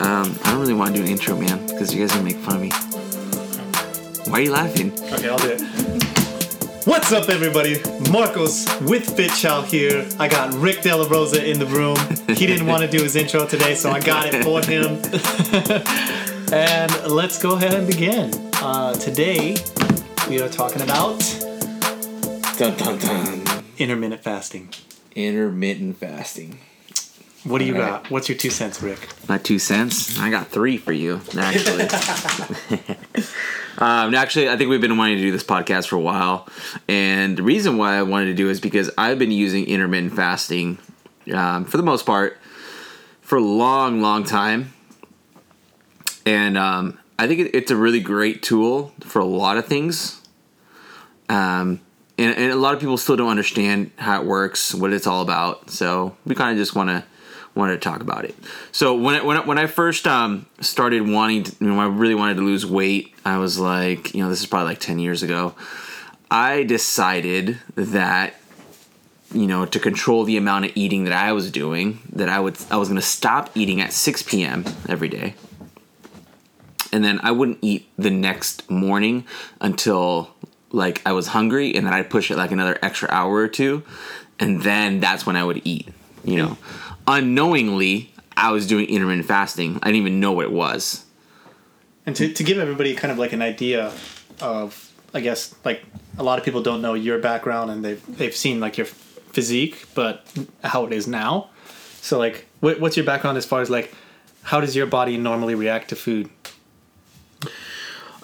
Um, I don't really want to do an intro, man, because you guys gonna make fun of me. Why are you laughing? Okay, I'll do it. What's up, everybody? Marcos with FitChow here. I got Rick Della Rosa in the room. He didn't want to do his intro today, so I got it for him. and let's go ahead and begin. Uh, today, we are talking about Dun dun dun. intermittent fasting. Intermittent fasting. What do you right. got? What's your two cents, Rick? My two cents. I got three for you, actually. um, actually, I think we've been wanting to do this podcast for a while, and the reason why I wanted to do it is because I've been using intermittent fasting um, for the most part for a long, long time, and um, I think it, it's a really great tool for a lot of things. Um, and, and a lot of people still don't understand how it works, what it's all about. So we kind of just want to wanted to talk about it. So when I, when I, when I first um, started wanting, to, you know, I really wanted to lose weight. I was like, you know, this is probably like ten years ago. I decided that you know to control the amount of eating that I was doing, that I would I was going to stop eating at six p.m. every day, and then I wouldn't eat the next morning until like I was hungry, and then I'd push it like another extra hour or two, and then that's when I would eat. You know, unknowingly, I was doing intermittent fasting. I didn't even know what it was. And to, to give everybody kind of like an idea of, I guess, like a lot of people don't know your background and they've, they've seen like your physique, but how it is now. So, like, what, what's your background as far as like, how does your body normally react to food?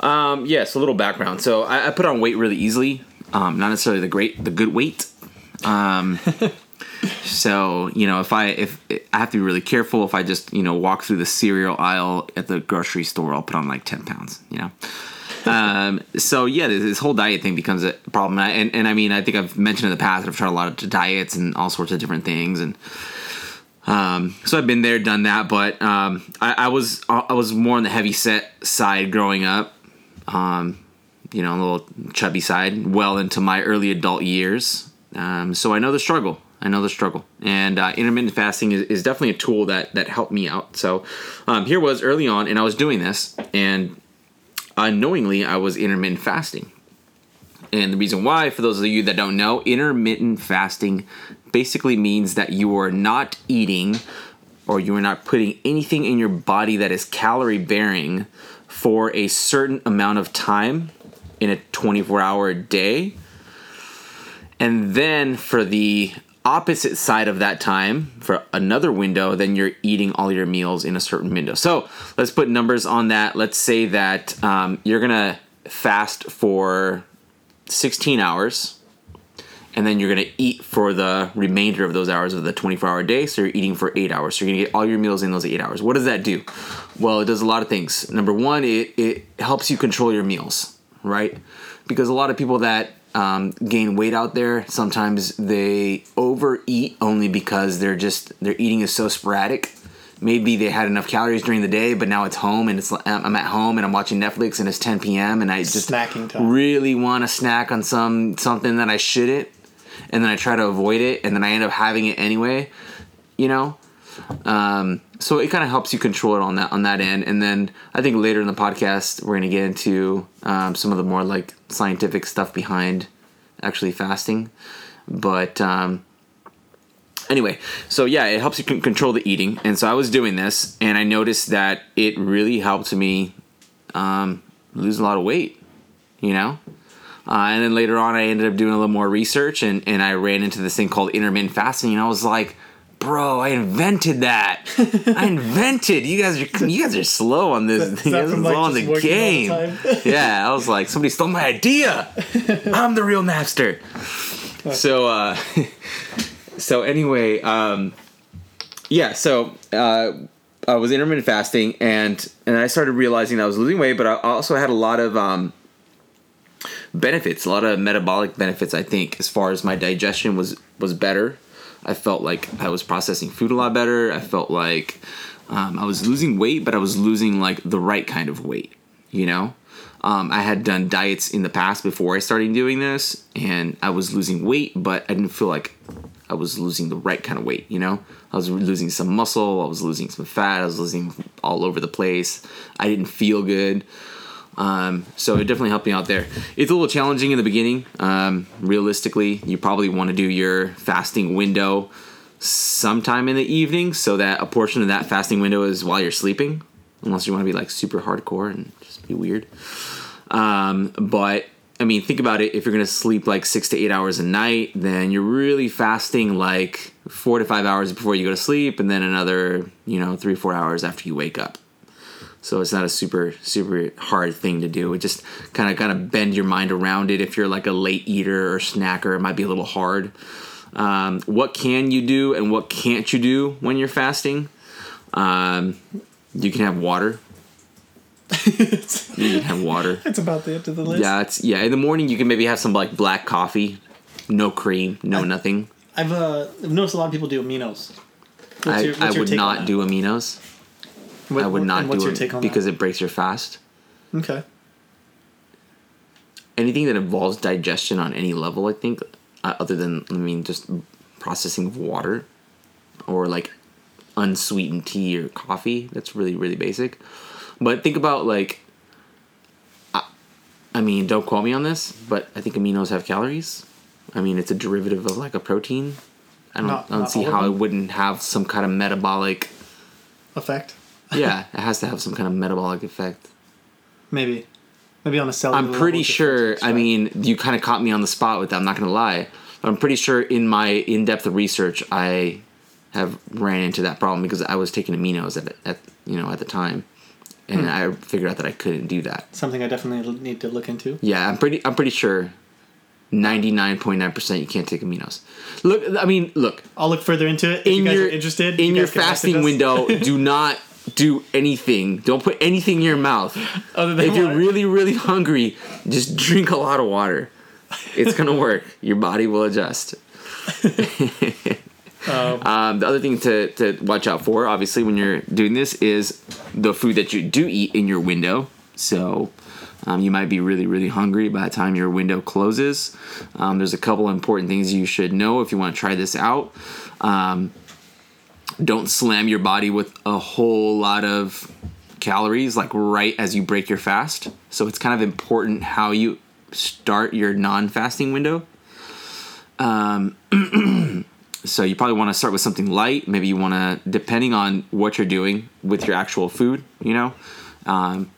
Um, yes, a little background. So I, I put on weight really easily. Um, not necessarily the great, the good weight. Um, so you know, if I if I have to be really careful, if I just you know walk through the cereal aisle at the grocery store, I'll put on like ten pounds. You know. um, so yeah, this, this whole diet thing becomes a problem, and I, and, and I mean, I think I've mentioned in the past that I've tried a lot of diets and all sorts of different things, and um, so I've been there, done that, but um, I, I was I was more on the heavy set side growing up. Um, you know, a little chubby side, well into my early adult years. Um, so I know the struggle. The struggle, and uh, intermittent fasting is, is definitely a tool that that helped me out. So um, here was early on, and I was doing this, and unknowingly I was intermittent fasting. And the reason why, for those of you that don't know, intermittent fasting basically means that you are not eating or you are not putting anything in your body that is calorie bearing for a certain amount of time in a 24 hour day. And then for the opposite side of that time, for another window, then you're eating all your meals in a certain window. So let's put numbers on that. Let's say that um, you're gonna fast for 16 hours and then you're gonna eat for the remainder of those hours of the 24 hour day. So you're eating for eight hours. So you're gonna get all your meals in those eight hours. What does that do? Well, it does a lot of things. Number one, it, it helps you control your meals, right? Because a lot of people that um, gain weight out there, sometimes they overeat only because they're just, their eating is so sporadic. Maybe they had enough calories during the day, but now it's home and it's I'm at home and I'm watching Netflix and it's 10 p.m. and I just Snacking time. really want to snack on some something that I shouldn't, and then I try to avoid it, and then I end up having it anyway. You know, um, so it kind of helps you control it on that on that end. And then I think later in the podcast we're gonna get into um, some of the more like scientific stuff behind actually fasting, but. Um, anyway so yeah it helps you con- control the eating and so i was doing this and i noticed that it really helped me um, lose a lot of weight you know uh, and then later on i ended up doing a little more research and, and i ran into this thing called intermittent fasting and i was like bro i invented that. I invented. You guys are you guys are slow on this. Is that you guys are slow like, on the all the game. yeah i was like somebody stole my idea. I'm the real master. So uh so anyway um yeah so uh i was intermittent fasting and and i started realizing i was losing weight but i also had a lot of um benefits a lot of metabolic benefits i think as far as my digestion was was better i felt like i was processing food a lot better i felt like um, i was losing weight but i was losing like the right kind of weight you know um, i had done diets in the past before i started doing this and i was losing weight but i didn't feel like i was losing the right kind of weight you know i was losing some muscle i was losing some fat i was losing all over the place. I didn't feel good. Um, so it definitely helped me out there. It's a little challenging in the beginning. Um, realistically, you probably want to do your fasting window sometime in the evening so that a portion of that fasting window is while you're sleeping, unless you want to be like super hardcore and just be weird. Um, but I mean, think about it. If you're going to sleep like six to eight hours a night, then you're really fasting like four to five hours before you go to sleep, and then another, you know, three, four hours after you wake up. So it's not a super, super hard thing to do. It just kind of, kind of bend your mind around it. If you're like a late eater or snacker, it might be a little hard. Um, what can you do and what can't you do when you're fasting? Um, you can have water. you can have water. It's about the end of the list. Yeah, it's yeah. In the morning, you can maybe have some like black coffee, no cream, no nothing. I've, uh, I've noticed a lot of people do aminos. What's I, your- what's I your would not do aminos. What- I would not do it because that? it breaks your fast. Okay. Anything that involves digestion on any level, I think, uh, other than I mean, just processing of water or like unsweetened tea or coffee. That's really really basic. But think about like. I- I mean, don't quote me on this, but I think aminos have calories. I mean, it's a derivative of like a protein. I don't, Not- I don't see how it wouldn't have some kind of metabolic. Effect? Yeah, it has to have some kind of metabolic effect. Maybe. Maybe on a cell. I'm pretty sure. to I mean, you kind of caught me on the spot with that. I'm not gonna lie, but I'm pretty sure in my in-depth research, I have ran into that problem because I was taking aminos at, at you know at the time, and Hmm. I figured out that I couldn't do that. something I definitely need to look into. Yeah, I'm pretty. I'm pretty sure. 99.9% you can't take aminos. Look, I mean, look, I'll look further into it. If in you guys your are interested, in you your guys can message fasting window, do not do anything. Don't put anything in your mouth. Other than if you're really really hungry, just drink a lot of water. It's gonna work. Your body will adjust. um, the other thing to, to watch out for, obviously, when you're doing this, is the food that you do eat in your window. So um, you might be really, really hungry by the time your window closes. Um, there's a couple important things you should know if you want to try this out. Don't slam your body with a whole lot of calories like right as you break your fast. So it's kind of important how you start your non-fasting window. Um, so you probably want to start with something light. Maybe you want to, depending on what you're doing with your actual food, you know, um,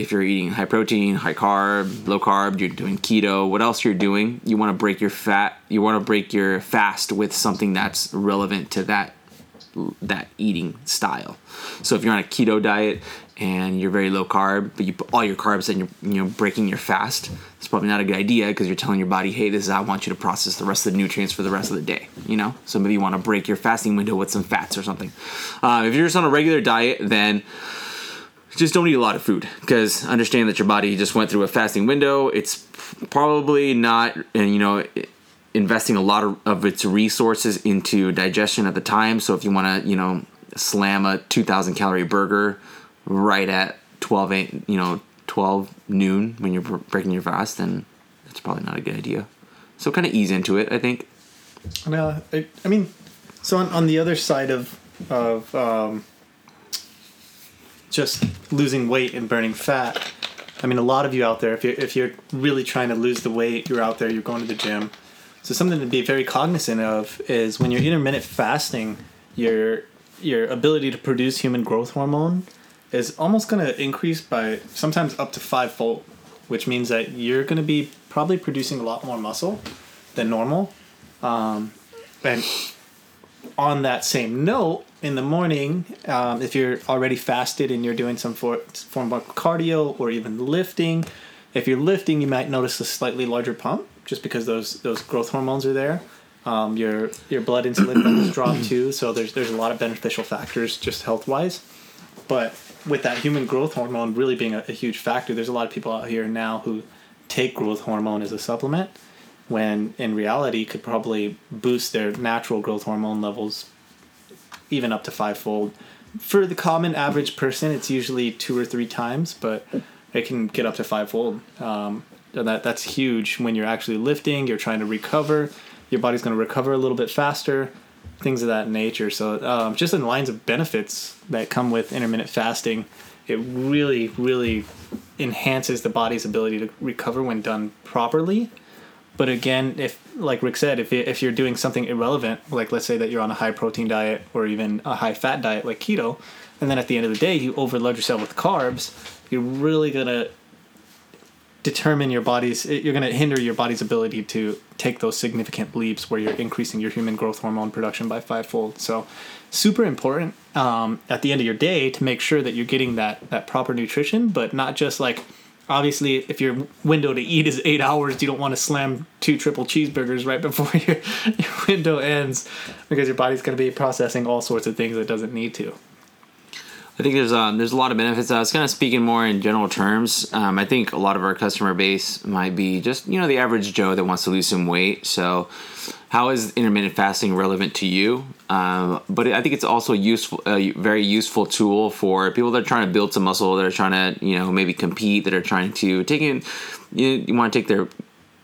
if you're eating high protein, high carb, low carb, you're doing keto, what else you're doing, you want to break your fat, you want to break your fast with something that's relevant to that that eating style. So if you're on a keto diet and you're very low carb, but you put all your carbs and you're you know breaking your fast, it's probably not a good idea because you're telling your body, hey, this is how I want you to process the rest of the nutrients for the rest of the day. You know, so maybe you want to break your fasting window with some fats or something. Uh, if you're just on a regular diet, then just don't eat a lot of food because understand that your body just went through a fasting window. It's probably not, and you know, investing a lot of, of its resources into digestion at the time. So if you want to, you know, slam a 2,000 calorie burger right at 12, you know, 12 noon when you're breaking your fast, then that's probably not a good idea. So kind of ease into it, I think. No, I, I mean, so on, on the other side of of um, just losing weight and burning fat, I mean, a lot of you out there, if you're if you're really trying to lose the weight, you're out there, you're going to the gym. So something to be very cognizant of is when you're intermittent fasting, your your ability to produce human growth hormone is almost going to increase by sometimes up to fivefold, which means that you're going to be probably producing a lot more muscle than normal. Um, and on that same note, in the morning, um, if you're already fasted and you're doing some for, form of cardio or even lifting, if you're lifting, you might notice a slightly larger pump just because those those growth hormones are there. Um, your your blood insulin levels drop too, so there's there's a lot of beneficial factors just health wise. But with that human growth hormone really being a, a huge factor, there's a lot of people out here now who take growth hormone as a supplement when in reality could probably boost their natural growth hormone levels even up to fivefold. For the common average person, it's usually two or three times, but it can get up to fivefold. Um, that that's huge when you're actually lifting. You're trying to recover. Your body's going to recover a little bit faster. things of that nature. So um, just in lines of benefits that come with intermittent fasting, it really, really enhances the body's ability to recover when done properly. But again, if like Rick said, if if you're doing something irrelevant, like let's say that you're on a high protein diet or even a high fat diet like keto, and then at the end of the day you overload yourself with carbs, you're really gonna determine your body's you're going to hinder your body's ability to take those significant leaps where you're increasing your human growth hormone production by fivefold. So super important um, at the end of your day to make sure that you're getting that that proper nutrition but not just like obviously if your window to eat is eight hours you don't want to slam two triple cheeseburgers right before your, your window ends because your body's going to be processing all sorts of things it doesn't need to I think there's um, there's a lot of benefits. I was kind of speaking more in general terms. Um, I think a lot of our customer base might be just you know the average Joe that wants to lose some weight. So, how is intermittent fasting relevant to you? Um, but I think it's also useful, a very useful tool for people that are trying to build some muscle, that are trying to you know maybe compete, that are trying to take in. You, you want to take their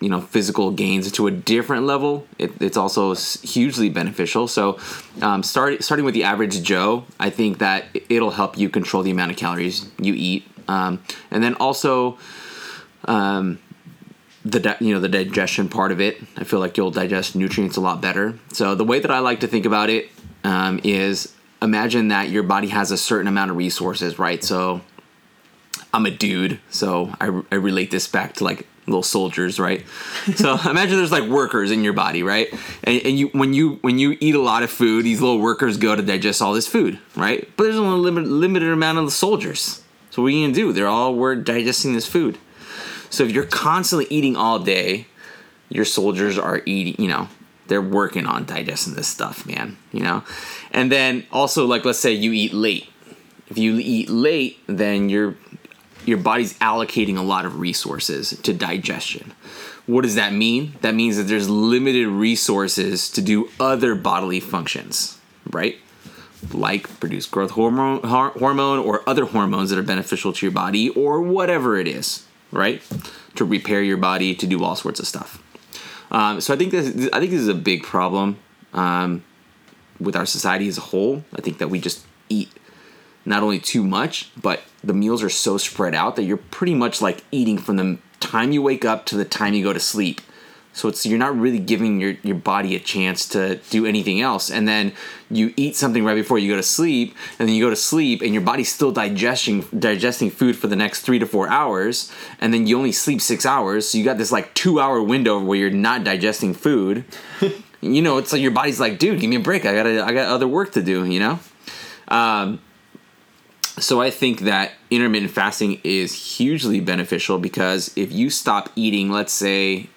you know physical gains to a different level it, it's also hugely beneficial. So um, start, starting with the average joe i think that it'll help you control the amount of calories you eat. Um, and then also um, the di- you know the digestion part of it. I feel like you'll digest nutrients a lot better. So the way that i like to think about it um, is imagine that your body has a certain amount of resources right? So i'm a dude so I, I relate this back to like little soldiers, right? so imagine there's like workers in your body, right? And, and, you when you when you eat a lot of food, these little workers go to digest all this food, right? But there's only a limited, limited amount of the soldiers. So what are you gonna do? They're all we're digesting this food. So if you're constantly eating all day, your soldiers are eating, you know, they're working on digesting this stuff, man, you know? And then also like let's say you eat late. If you eat late, then you're your body's allocating a lot of resources to digestion. What does that mean? That means that there's limited resources to do other bodily functions, right? Like produce growth hormone, hormone or other hormones that are beneficial to your body or whatever it is, right? To repair your body, to do all sorts of stuff. Um, so I think this, I think this is a big problem um, with our society as a whole. I think that we just eat not only too much, but the meals are so spread out that you're pretty much like eating from the time you wake up to the time you go to sleep. So it's you're not really giving your, your body a chance to do anything else. And then you eat something right before you go to sleep, and then you go to sleep and your body's still digesting digesting food for the next three to four hours, and then you only sleep six hours. So you got this like two hour window where you're not digesting food. you know, it's like your body's like, dude, give me a break. I gotta I got other work to do, you know? Um, so I think that intermittent fasting is hugely beneficial because if you stop eating, let's say,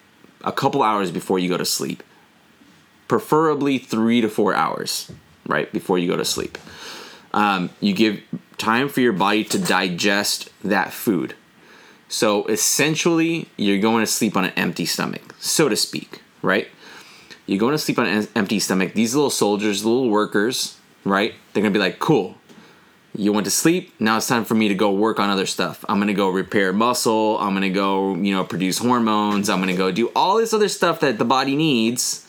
a couple hours before you go to sleep, preferably three to four hours, right, before you go to sleep, um, you give time for your body to digest that food. So essentially, you're going to sleep on an empty stomach, so to speak, right? You're going to sleep on an empty stomach. These little soldiers, little workers, right? They're going to be like, cool, you went to sleep. Now it's time for me to go work on other stuff. I'm gonna go repair muscle. I'm gonna go you know produce hormones. I'm gonna go do all this other stuff that the body needs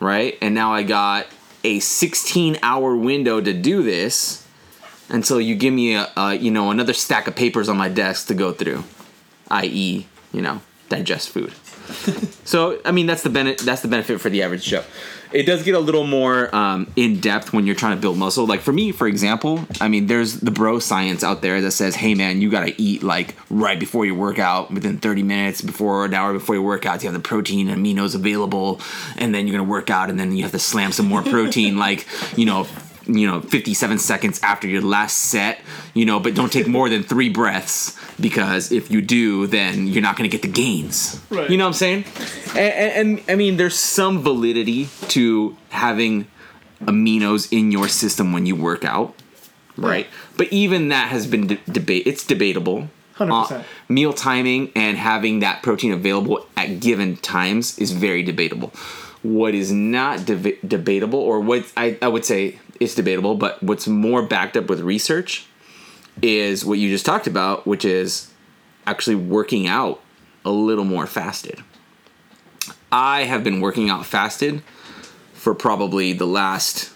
right? And now i got a 16 hour window to do this until you give me a, a you know another stack of papers on my desk to go through i.e you know digest food so I mean that's the benefit that's the benefit for the average Joe. It does get a little more um, in depth when you're trying to build muscle. Like for me, for example, I mean there's the bro science out there that says, hey man, you gotta eat like right before your workout, within 30 minutes before an hour before your workout, you have the protein and aminos available, and then you're gonna work out, and then you have to slam some more protein, like you know you know 57 seconds after your last set you know but don't take more than three breaths because if you do then you're not going to get the gains right. you know what i'm saying and, and, and, i mean there's some validity to having aminos in your system when you work out right, right. but even that has been de- debate it's debatable 100%. Uh, meal timing and having that protein available at given times is very debatable what is not de- debatable or what I, I would say it's debatable, but what's more backed up with research is what you just talked about, which is actually working out a little more fasted. I have been working out fasted for probably the last,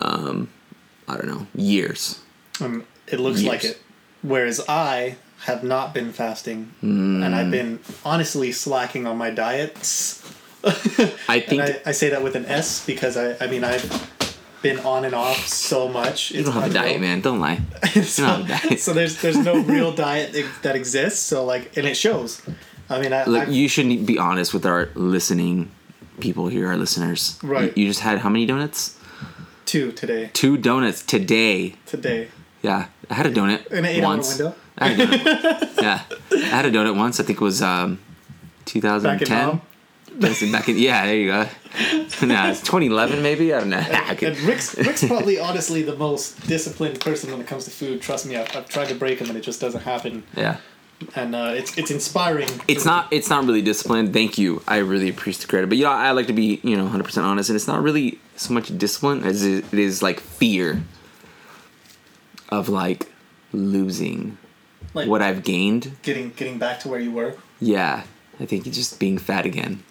um, I don't know, years. Um, it looks like it. Whereas I have not been fasting, and Mm. I've been honestly slacking on my diets. I think I, I say that with an S because I, I mean I've been on and off so much. you don't have a diet, man. Don't lie. so, don't diet. so there's there's no real diet that- that exists. So like, and it shows. I mean, I, Look, you should be honest with our listening people here, our listeners. Right. You, you just had how many donuts? two today Two donuts today. today Yeah, I had a donut in an eight hour once. window. I had a donut. yeah, I had a donut once. I think it was um, Back in 2010. Mom. Back in, yeah, there you go. no, it's 2011 maybe. I don't know. Could- And Rick's Rick's probably honestly the most disciplined person when it comes to food. Trust me, I've, I've tried to break him and it just doesn't happen. yeah, And uh, it's it's inspiring. it's not. It's not really disciplined. Thank you. I really appreciate the credit. But you know, I like to be you know 100 percent honest, and it's not really so much discipline as it it is like fear of like losing like what I've gained. getting getting back to where you were. Yeah, I think it's just being fat again.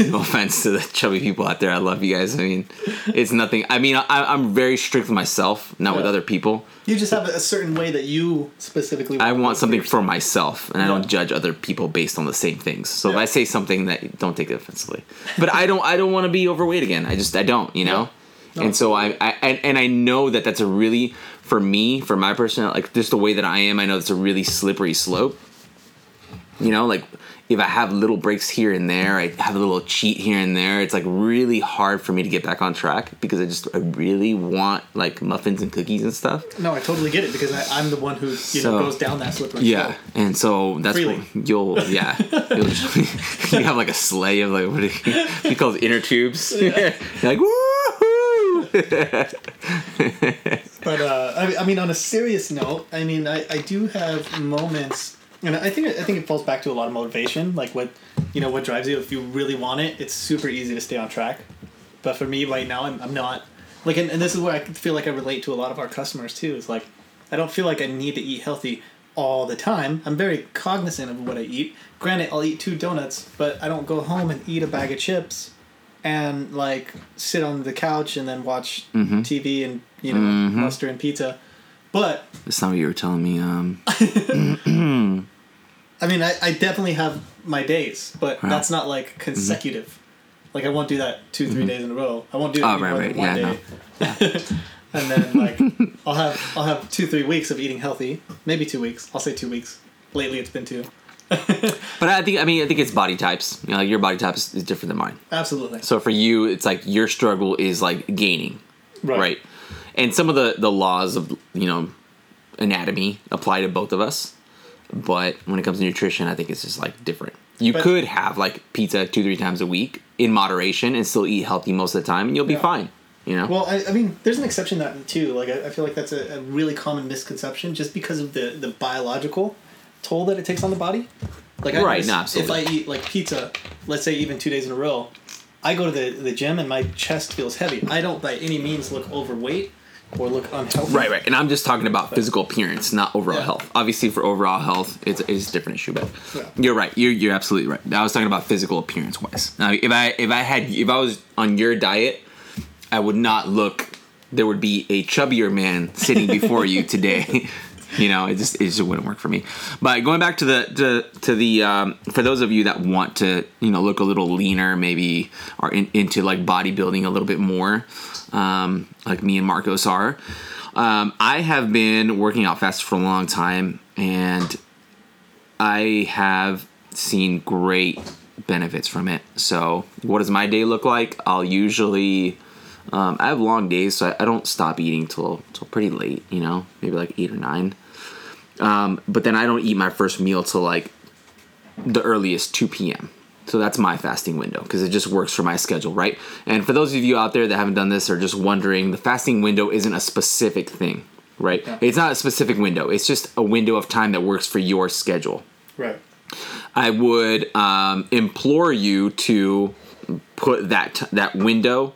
No offense to the chubby people out there. I love you guys. I mean, it's nothing. I mean, I, I'm very strict with myself, not with other people. You just have a certain way that you specifically. I want something for myself, and I don't judge other people based on the same things. So if I say something that don't take it offensively, but I don't. I don't want to be overweight again. I just. I don't. You know. No, and so I, I and, and I know that that's a really for me for my personal like just the way that I am. I know it's a really slippery slope. You know, like if I have little breaks here and there, I have a little cheat here and there. It's like really hard for me to get back on track because I just I really want like muffins and cookies and stuff. No, I totally get it because I, I'm the one who you So- know goes down that slippery Yeah, slope. and so that's Freely. you'll yeah you'll just, you have like a sleigh of like what do you, you call it inner tubes. You're like woohoo! But uh, I, I mean, on a serious note, I mean, I, I do have moments, and I think I think it falls back to a lot of motivation, like what you know what drives you. If you really want it, it's super easy to stay on track. But for me right now, I'm, I'm not like, and, and this is where I feel like I relate to a lot of our customers too. Is like, I don't feel like I need to eat healthy all the time. I'm very cognizant of what I eat. Granted, I'll eat two donuts, but I don't go home and eat a bag of chips and like sit on the couch and then watch TV and you know muster and pizza. But it's not what you were telling me. Um, I mean, I, I definitely have my days, but that's not like mm-hmm. consecutive. Like I won't do that two three mm-hmm. days in a row. I won't do it Oh, right, right. one Yeah, day. and then like I'll have I'll have two three weeks of eating healthy, maybe two weeks. I'll say two weeks. Lately, it's been two. but I think I mean I think it's body types. You know, like your body type is, is different than mine. Absolutely. So for you, it's like your struggle is like gaining, right? And some of the the laws of you know anatomy apply to both of us, but when it comes to nutrition, I think it's just like different. You But- could have like pizza two three times a week in moderation and still eat healthy most of the time, and you'll be Yeah. fine. You know. Well, I, I mean, there's an exception to that too. Like, I, I feel like that's a, a really common misconception just because of the, the biological toll that it takes on the body. Like, I Right, no, if I eat like pizza, let's say even two days in a row, I go to the, the gym and my chest feels heavy. I don't by any means look overweight or look unhealthy. Right, right, and I'm just talking about physical appearance, not overall Yeah. health. Obviously, for overall health, it's, it's a different issue. But Yeah. you're right. You're, you're absolutely right. I was talking about physical appearance wise. Now, if I if I had if I was on your diet, I would not look. There would be a chubbier man sitting before you today. you know, it just it just wouldn't work for me. But going back to the to, to the um, for those of you that want to you know look a little leaner, maybe are in, into like bodybuilding a little bit more, um, like me and Marcos are. Um, I have been working out fast for a long time, and I have seen great benefits from it. So, what does my day look like? I'll usually um, I have long days, so I, I don't stop eating till till pretty late. You know, maybe like eight or nine. Um, but then I don't eat my first meal till like the earliest 2 p.m. So that's my fasting window because it just works for my schedule, right? And for those of you out there that haven't done this or just wondering, the fasting window isn't a specific thing, right? Yeah. It's not a specific window. It's just a window of time that works for your schedule. Right. I would um, implore you to put that t- that window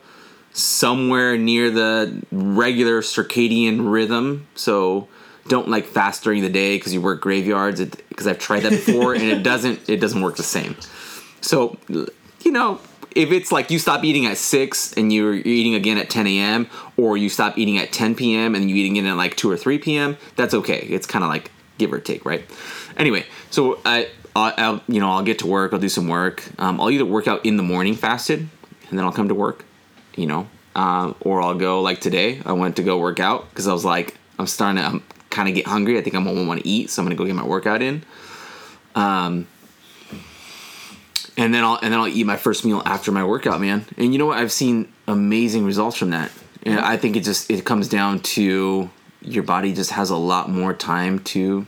somewhere near the regular circadian rhythm. So don't like fast during the day because you work graveyards. Because I've tried that before and it doesn't it doesn't work the same. So you know if it's like you stop eating at six and you're, you're eating again at 10 a.m. or you stop eating at 10 p.m. and you eating again at like two or 3 p.m. That's okay. It's kind of like give or take, right? Anyway, so I, I'll you know I'll get to work. I'll do some work. Um, I'll either work out in the morning fasted, and then I'll come to work. You know, um, or I'll go like today. I went to go work out because I was like I'm starting to kind of get hungry. I think I'm gonna want to eat, so I'm gonna go get my workout in. Um, and then I'll and then I'll eat my first meal after my workout, man. And you know what? I've seen amazing results from that. And I think it just it comes down to your body just has a lot more time to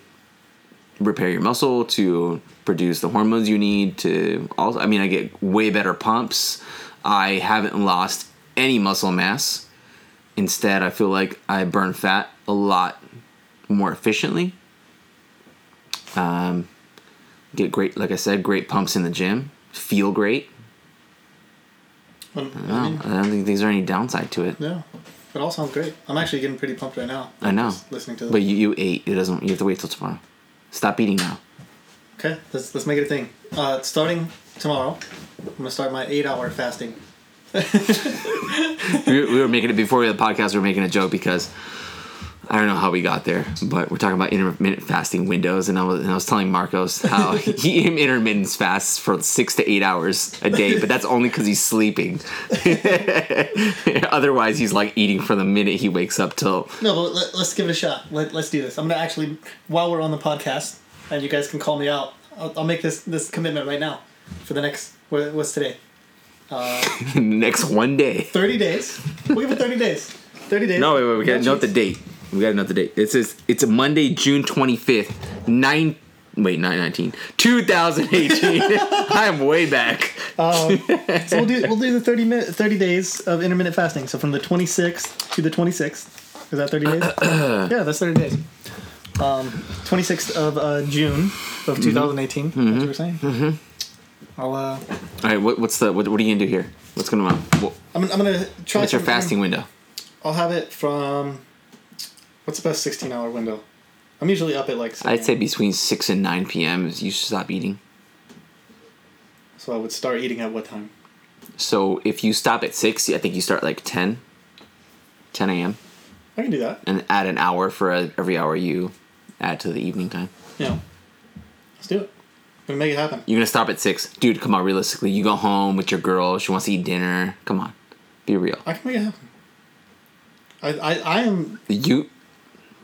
repair your muscle, to produce the hormones you need, to also I mean I get way better pumps. I haven't lost any muscle mass. Instead, I feel like I burn fat a lot more efficiently. Um, get great, like I said, great pumps in the gym. Feel great. Um, No, I mean, I don't think there's any downside to it. yeah, it all sounds great. I'm actually getting pretty pumped right now. I know. Listening to this. But you, you ate. It doesn't. You have to wait till tomorrow. Stop eating now. Okay, let's let's make it a thing. Uh, starting tomorrow, I'm gonna start my eight hour fasting. We, we were making it before the podcast. We were making a joke because I don't know how we got there, but we're talking about intermittent fasting windows, and I was and I was telling Marcos how he intermittent fasts for six to eight hours a day, but that's only because he's sleeping. Otherwise, he's like eating from the minute he wakes up till. No, but let, let's give it a shot. Let, let's do this. I'm gonna actually, while we're on the podcast, and you guys can call me out. I'll, I'll make this this commitment right now for the next. What's today? next one day. Thirty days. We'll give it thirty days. Thirty days. No, wait, wait. We gotta note the date. We gotta note the date. It says it's a Monday, June twenty fifth, nine. Wait, nine nineteen. Two thousand eighteen. I'm way back. So we'll do we'll do the 30 minute 30 days of intermittent fasting. So from the 26th to the 26th. Is that 30 days? yeah, that's 30 days. Um, 26th of uh, June Mm-hmm. of 2018. That's what you were saying. I'll uh, All right, what, what's the what, what are you gonna do here? What's going on? What, I'm, I'm gonna try. what's your fasting window? I'll have it from. What's the best 16 hour window? I'm usually up at like. 7 I'd say between six and nine p.m. is you stop eating. So I would start eating at what time? So if you stop at six, I think you start like 10, 10 a.m. I can do that. and add an hour for uh, every hour you add to the evening time. Yeah. Let's do it. Gonna make it happen. You're gonna stop at six, dude. Come on, realistically, you go home with your girl. She wants to eat dinner. Come on, be real. I can make it happen. I I, I am You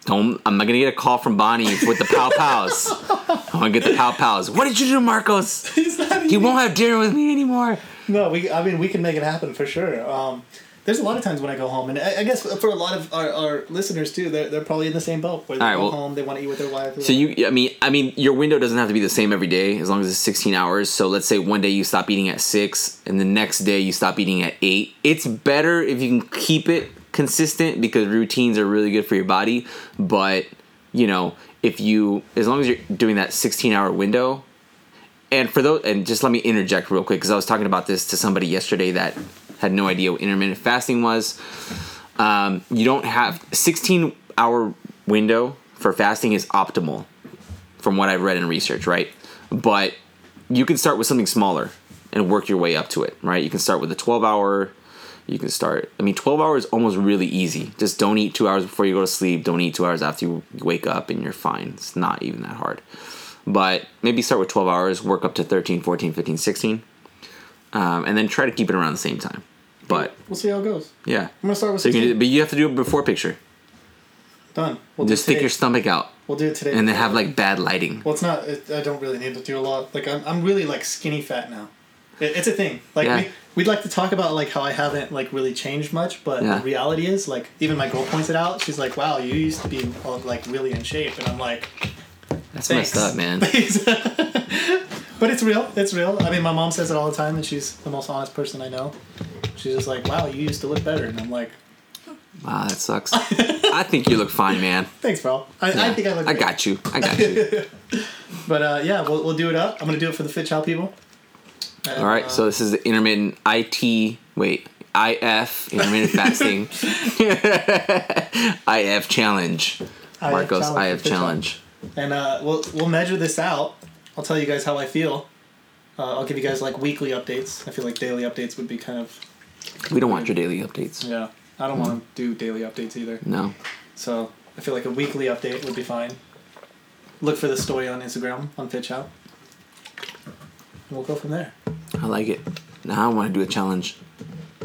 don't. I'm not gonna get a call from Bonnie with the pow pows. I'm gonna get the pow pows. What did you do, Marcos? He's not You won't have dinner with me anymore. No, we. I mean, we can make it happen for sure. Um, there's a lot of times when I go home, and I, I guess for a lot of our, our listeners too, they're, they're probably in the same boat. Where they right, go well- home, they want to eat with their wife. So you, I mean, I mean, your window doesn't have to be the same every day as long as it's 16 hours. So let's say one day you stop eating at six, and the next day you stop eating at eight. It's better if you can keep it consistent because routines are really good for your body. But you know, if you, as long as you're doing that 16 hour window, and for those, and just let me interject real quick because I was talking about this to somebody yesterday that had no idea what intermittent fasting was. Um, you don't have 16 hour window for fasting is optimal from what I've read in research, right? But you can start with something smaller and work your way up to it, right? You can start with a 12 hour. You can start. I mean, 12 hours almost really easy. Just don't eat two hours before you go to sleep. Don't eat two hours after you wake up, and you're fine. It's not even that hard. But maybe start with 12 hours, work up to 13, 14, 15, 16, um, and then try to keep it around the same time. But we'll see how it goes. yeah. I'm gonna start with So you 16. can, but you have to do it before picture. Done. We'll Just do stick your stomach out, We'll do it today. and then have like bad lighting. Well, it's not. It, I don't really need to do a lot. Like I'm, I'm really like skinny fat now. It, it's a thing. Like Yeah. we, we'd like to talk about like how I haven't like really changed much, but Yeah. the reality is like even my girl points it out. She's like, "Wow, you used to be uh, like really in shape," and I'm like, That's Thanks. messed up, man. but it's real. It's real. I mean, my mom says it all the time, and she's the most honest person I know. She's just like, "Wow, you used to look better," and I'm like, Wow, that sucks. I think you look fine, man. "Thanks, bro. I, I think I look." I great." got you. I got you. But uh, yeah, we'll, we'll do it up. I'm gonna do it for the FitChow people. And, All right, uh, so this is the intermittent IT. Wait, IF intermittent fasting. IF challenge. Marcos challenge IF for challenge. and uh, we'll we'll measure this out. I'll tell you guys how I feel, Uh, I'll give you guys like weekly updates. I feel like daily updates would be kind of We don't want your daily updates. yeah. I don't want to do daily updates either. No. So I feel like a weekly update would be fine. Look for the story on Instagram on FitChow. And we'll go from there. I like it. Now I want to do a challenge.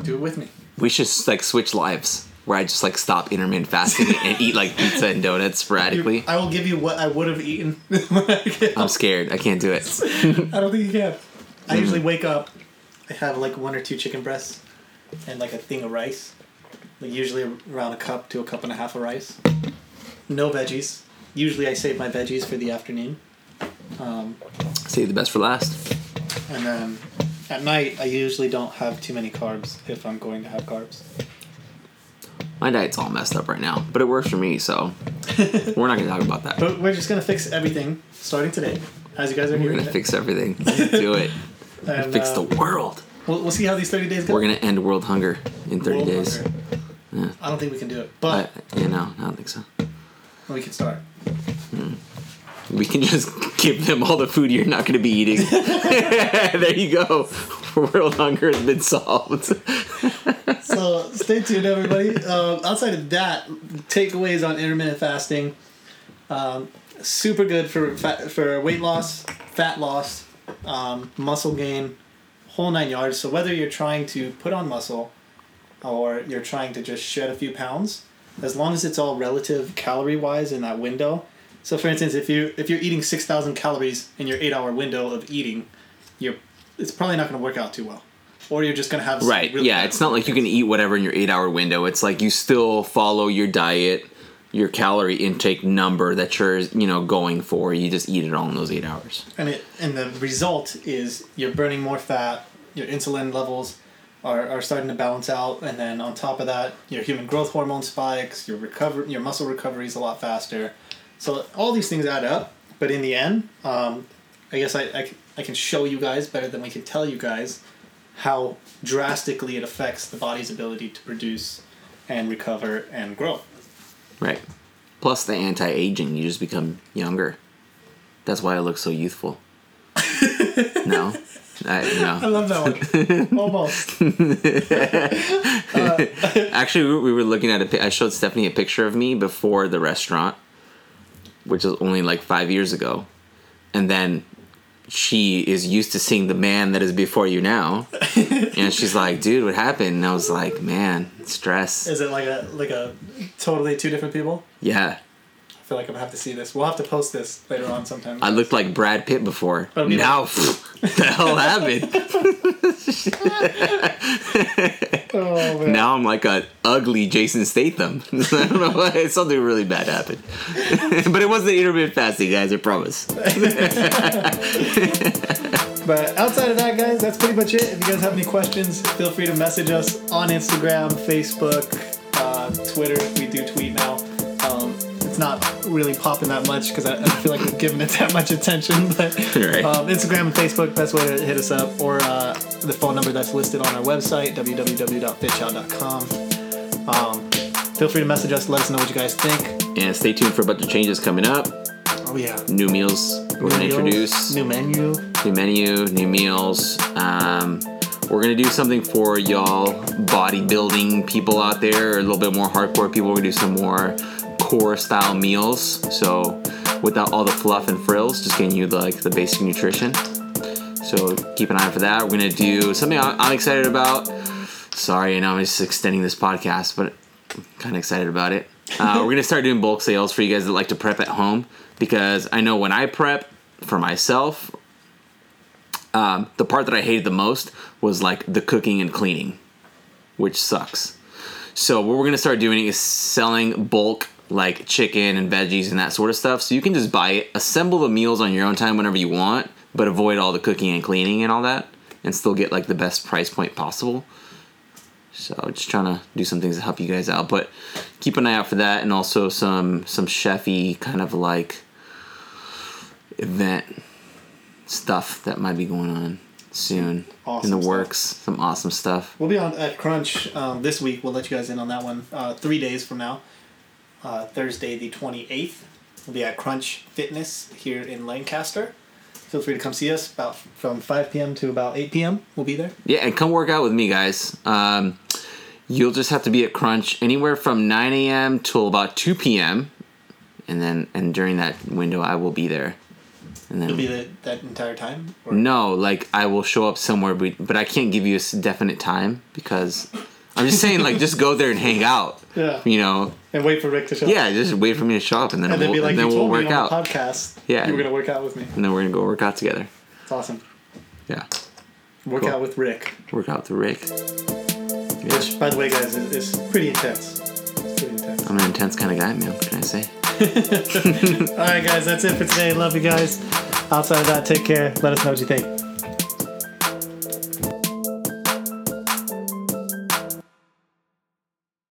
Do it with me. We should like switch lives where I just like stop intermittent fasting and eat like pizza and donuts sporadically. I will give you what I would have eaten. I I'm scared. I can't do it. I don't think you can. I Hmm. usually wake up, I have like one or two chicken breasts, and like a thing of rice. Like usually around a cup to a cup and a half of rice. No veggies. Usually I save my veggies for the afternoon. Um, Save the best for last. and then at night I usually don't have too many carbs if I'm going to have carbs. My diet's all messed up right now, but it works for me, so we're not gonna talk about that. But we're just gonna fix everything starting today, as you guys are here. We're gonna fix everything. Let's do it. and, Fix uh, the world. We'll, we'll see how these thirty days go. We're gonna end world hunger in 30 World days. Yeah. I don't think we can do it, I, but yeah, no, I don't think so. we can start. We can just give them all the food you're not gonna be eating. there you go. World hunger has been solved. So stay tuned, everybody. Um, outside of that, takeaways on intermittent fasting. Um, super good for fat, for weight loss, fat loss, um, muscle gain, whole nine yards. So whether you're trying to put on muscle, or you're trying to just shed a few pounds, as long as it's all relative calorie wise in that window. So for instance, if you if you're eating six thousand calories in your eight hour window of eating, you're it's probably not going to work out too well, or you're just to have Right. really yeah, it's not like you can eat whatever in your eight hour window. It's like you still follow your diet, your calorie intake number that you're, you know, going for. You just eat it all in those eight hours. and it and the result is you're burning more fat your insulin levels are, are starting to balance out and then on top of that your human growth hormone spikes your recover your muscle recovery is a lot faster so all these things add up but in the end um, i guess I I can show you guys better than we can tell you guys how drastically it affects the body's ability to produce and recover and grow Right. Plus the anti aging, you just become younger. That's why I look so youthful. no? I, i love that one almost Actually, we- we were looking at a. I showed Stephanie a picture of me before the restaurant, which was only like five years ago, and then she is used to seeing the man that is before you now, and she's like, "Dude, what happened?" And I was like, "Man, stress." is it like a like a totally two different people Yeah, I feel like I'm gonna have to see this. We'll have to post this later on sometime. I looked like Brad Pitt before. But I mean, now, what the hell happened? oh man. Now I'm like a ugly Jason Statham. I don't know why. Something really bad happened. but it wasn't intermittent fasting, guys. I promise. But outside of that, guys, that's pretty much it. If you guys have any questions, feel free to message us on Instagram, Facebook, uh, Twitter. We do tweet now. Not really popping that much because I, I feel like we're giving it that much attention. But Right. um, Instagram and Facebook, best way to hit us up, or uh, the phone number that's listed on our website, www.fitchout.com. Um, feel free to message us. Let us know what you guys think. And stay tuned for a bunch of changes coming up. Oh yeah. New meals we're going to introduce. new menu. new menu, new meals. Um, we're gonna do something for y'all bodybuilding people out there, a little bit more hardcore people. We're gonna do some more core style meals. So without all the fluff and frills, just getting you the, like the basic nutrition. So keep an eye out for that. We're gonna do something I'm excited about. Sorry, I know I'm just extending this podcast, but I'm kind of excited about it. Uh, we're gonna start doing bulk sales for you guys that like to prep at home because I know when I prep for myself um, the part that I hated the most was like the cooking and cleaning, which sucks. So what we're gonna start doing is selling bulk like chicken and veggies and that sort of stuff. So you can just buy it, assemble the meals on your own time whenever you want, but avoid all the cooking and cleaning and all that, and still get like the best price point possible. So just trying to do some things to help you guys out, but keep an eye out for that, and also some some chefy kind of like event stuff that might be going on soon Awesome in the stuff. works. Some awesome stuff. We'll be on at Crunch um, this week. We'll let you guys in on that one. Uh, three days from now, uh, Thursday the twenty eighth, we'll be at Crunch Fitness here in Lancaster. feel free to come see us. About from 5 p.m. to about 8 p.m. We'll be there. Yeah, and come work out with me, guys. Um, you'll just have to be at Crunch anywhere from 9 a.m. till about 2 p.m. And then, and during that window, I will be there. And then, You'll be there that entire time. Or? no, like I will show up somewhere, but, but I can't give you a definite time because I'm just saying, like, just go there and hang out. Yeah. You know, And wait for Rick to show. up. yeah, just wait for me to show up, and then And we'll, be like, and then you we'll told work me on out, the podcast. Yeah. You were gonna work out with me. and then we're gonna go work out together. It's awesome. Yeah, Work Cool. out with Rick, work out with Rick. which, by the way, guys, is, is pretty intense. It's pretty intense. I'm an intense kind of guy, man. What can I say? All right, guys, that's it for today. Love you guys. Outside of that, take care. Let us know what you think.